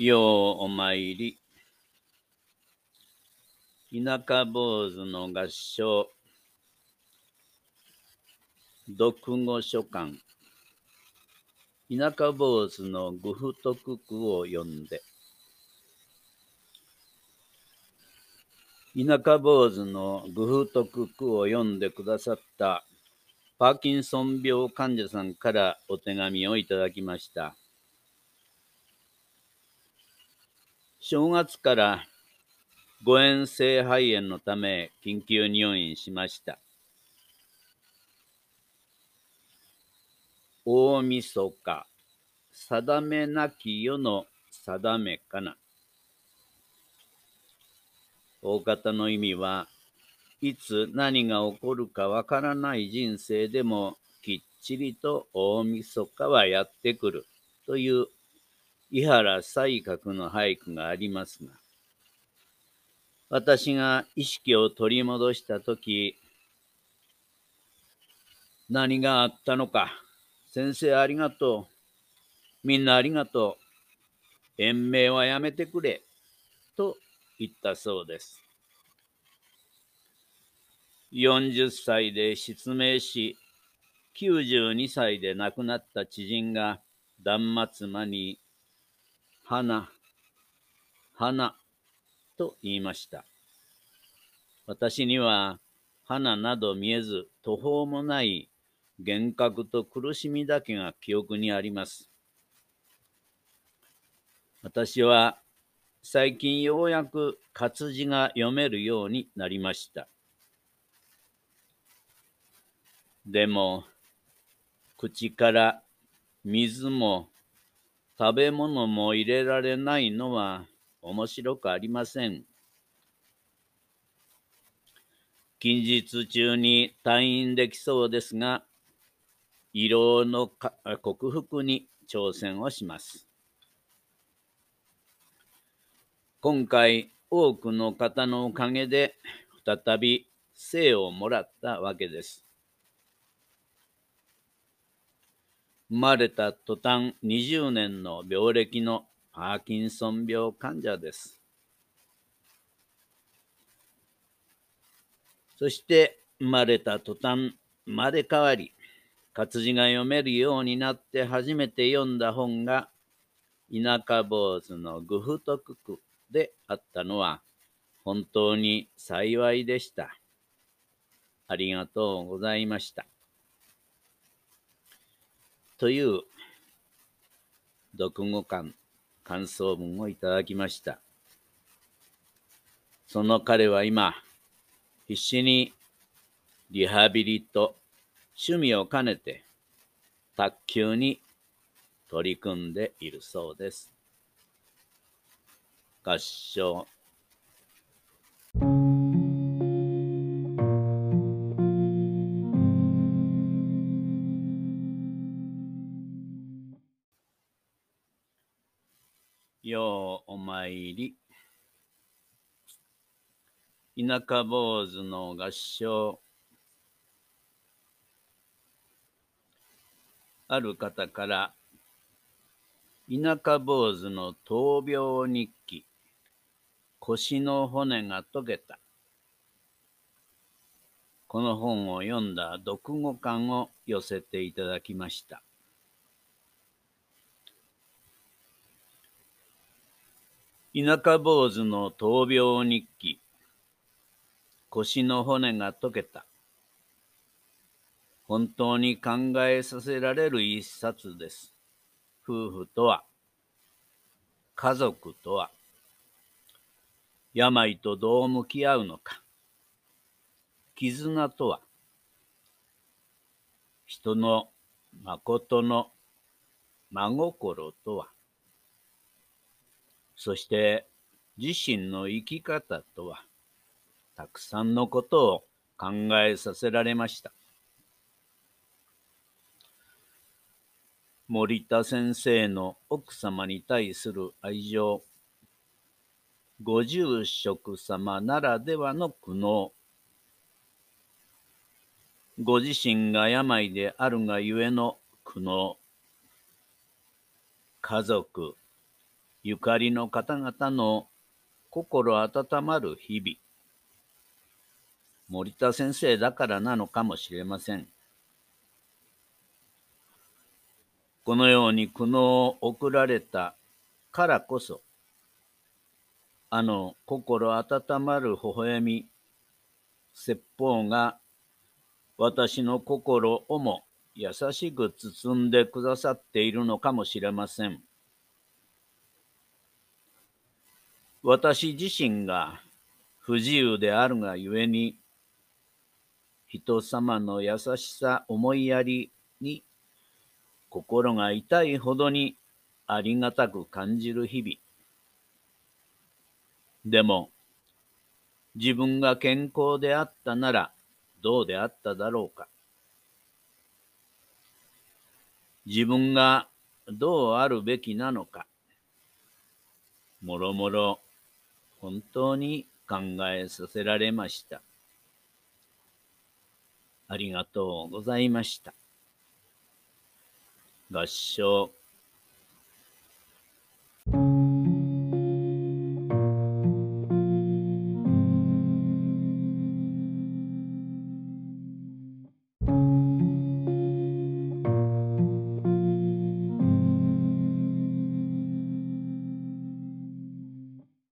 ようお参り。田舎坊主の合唱。読語書簡。田舎坊主の愚不徳句を読んで。田舎坊主の愚不徳句を読んでくださったパーキンソン病患者さんからお手紙をいただきました。正月から誤嚥性肺炎のため緊急入院しました。大晦日、定めなき世の定めかな。大方の意味は、いつ何が起こるかわからない人生でもきっちりと大晦日はやってくるという伊原西閣の俳句がありますが、私が意識を取り戻したとき、何があったのか、先生ありがとう、みんなありがとう、延命はやめてくれ、と言ったそうです。40歳で失明し、92歳で亡くなった知人が断末魔に花、花と言いました。私には花など見えず途方もない幻覚と苦しみだけが記憶にあります。私は最近ようやく活字が読めるようになりました。でも、口から水も食べ物も入れられないのは面白くありません。近日中に退院できそうですが、胃ろうの克服に挑戦をします。今回、多くの方のおかげで再び生をもらったわけです。生まれた途端20年の病歴のパーキンソン病患者です。そして生まれた途端生まれ変わり、活字が読めるようになって初めて読んだ本が田舎坊主のグフトククであったのは本当に幸いでした。ありがとうございました。という読語感、感想文をいただきました。その彼は今、必死にリハビリと趣味を兼ねて卓球に取り組んでいるそうです。合唱田舎坊主の合唱。ある方から、田舎坊主の闘病日記、腰の骨が溶けた。この本を読んだ読語感を寄せていただきました。田舎坊主の闘病日記。腰の骨が溶けた。本当に考えさせられる一冊です。夫婦とは、家族とは、病とどう向き合うのか。絆とは、人の誠の真心とは、そして自身の生き方とは、たくさんのことを考えさせられました。森田先生の奥様に対する愛情、ご住職様ならではの苦悩、ご自身が病であるがゆえの苦悩、家族、ゆかりの方々の心温まる日々。森田先生だからなのかもしれません。このように苦悩を送られたからこそ、あの心温まる微笑み、説法が私の心をも優しく包んでくださっているのかもしれません。私自身が不自由であるがゆえに、人様の優しさ、思いやりに心が痛いほどにありがたく感じる日々。でも、自分が健康であったならどうであっただろうか。自分がどうあるべきなのか。もろもろ本当に考えさせられました。ありがとうございました。合唱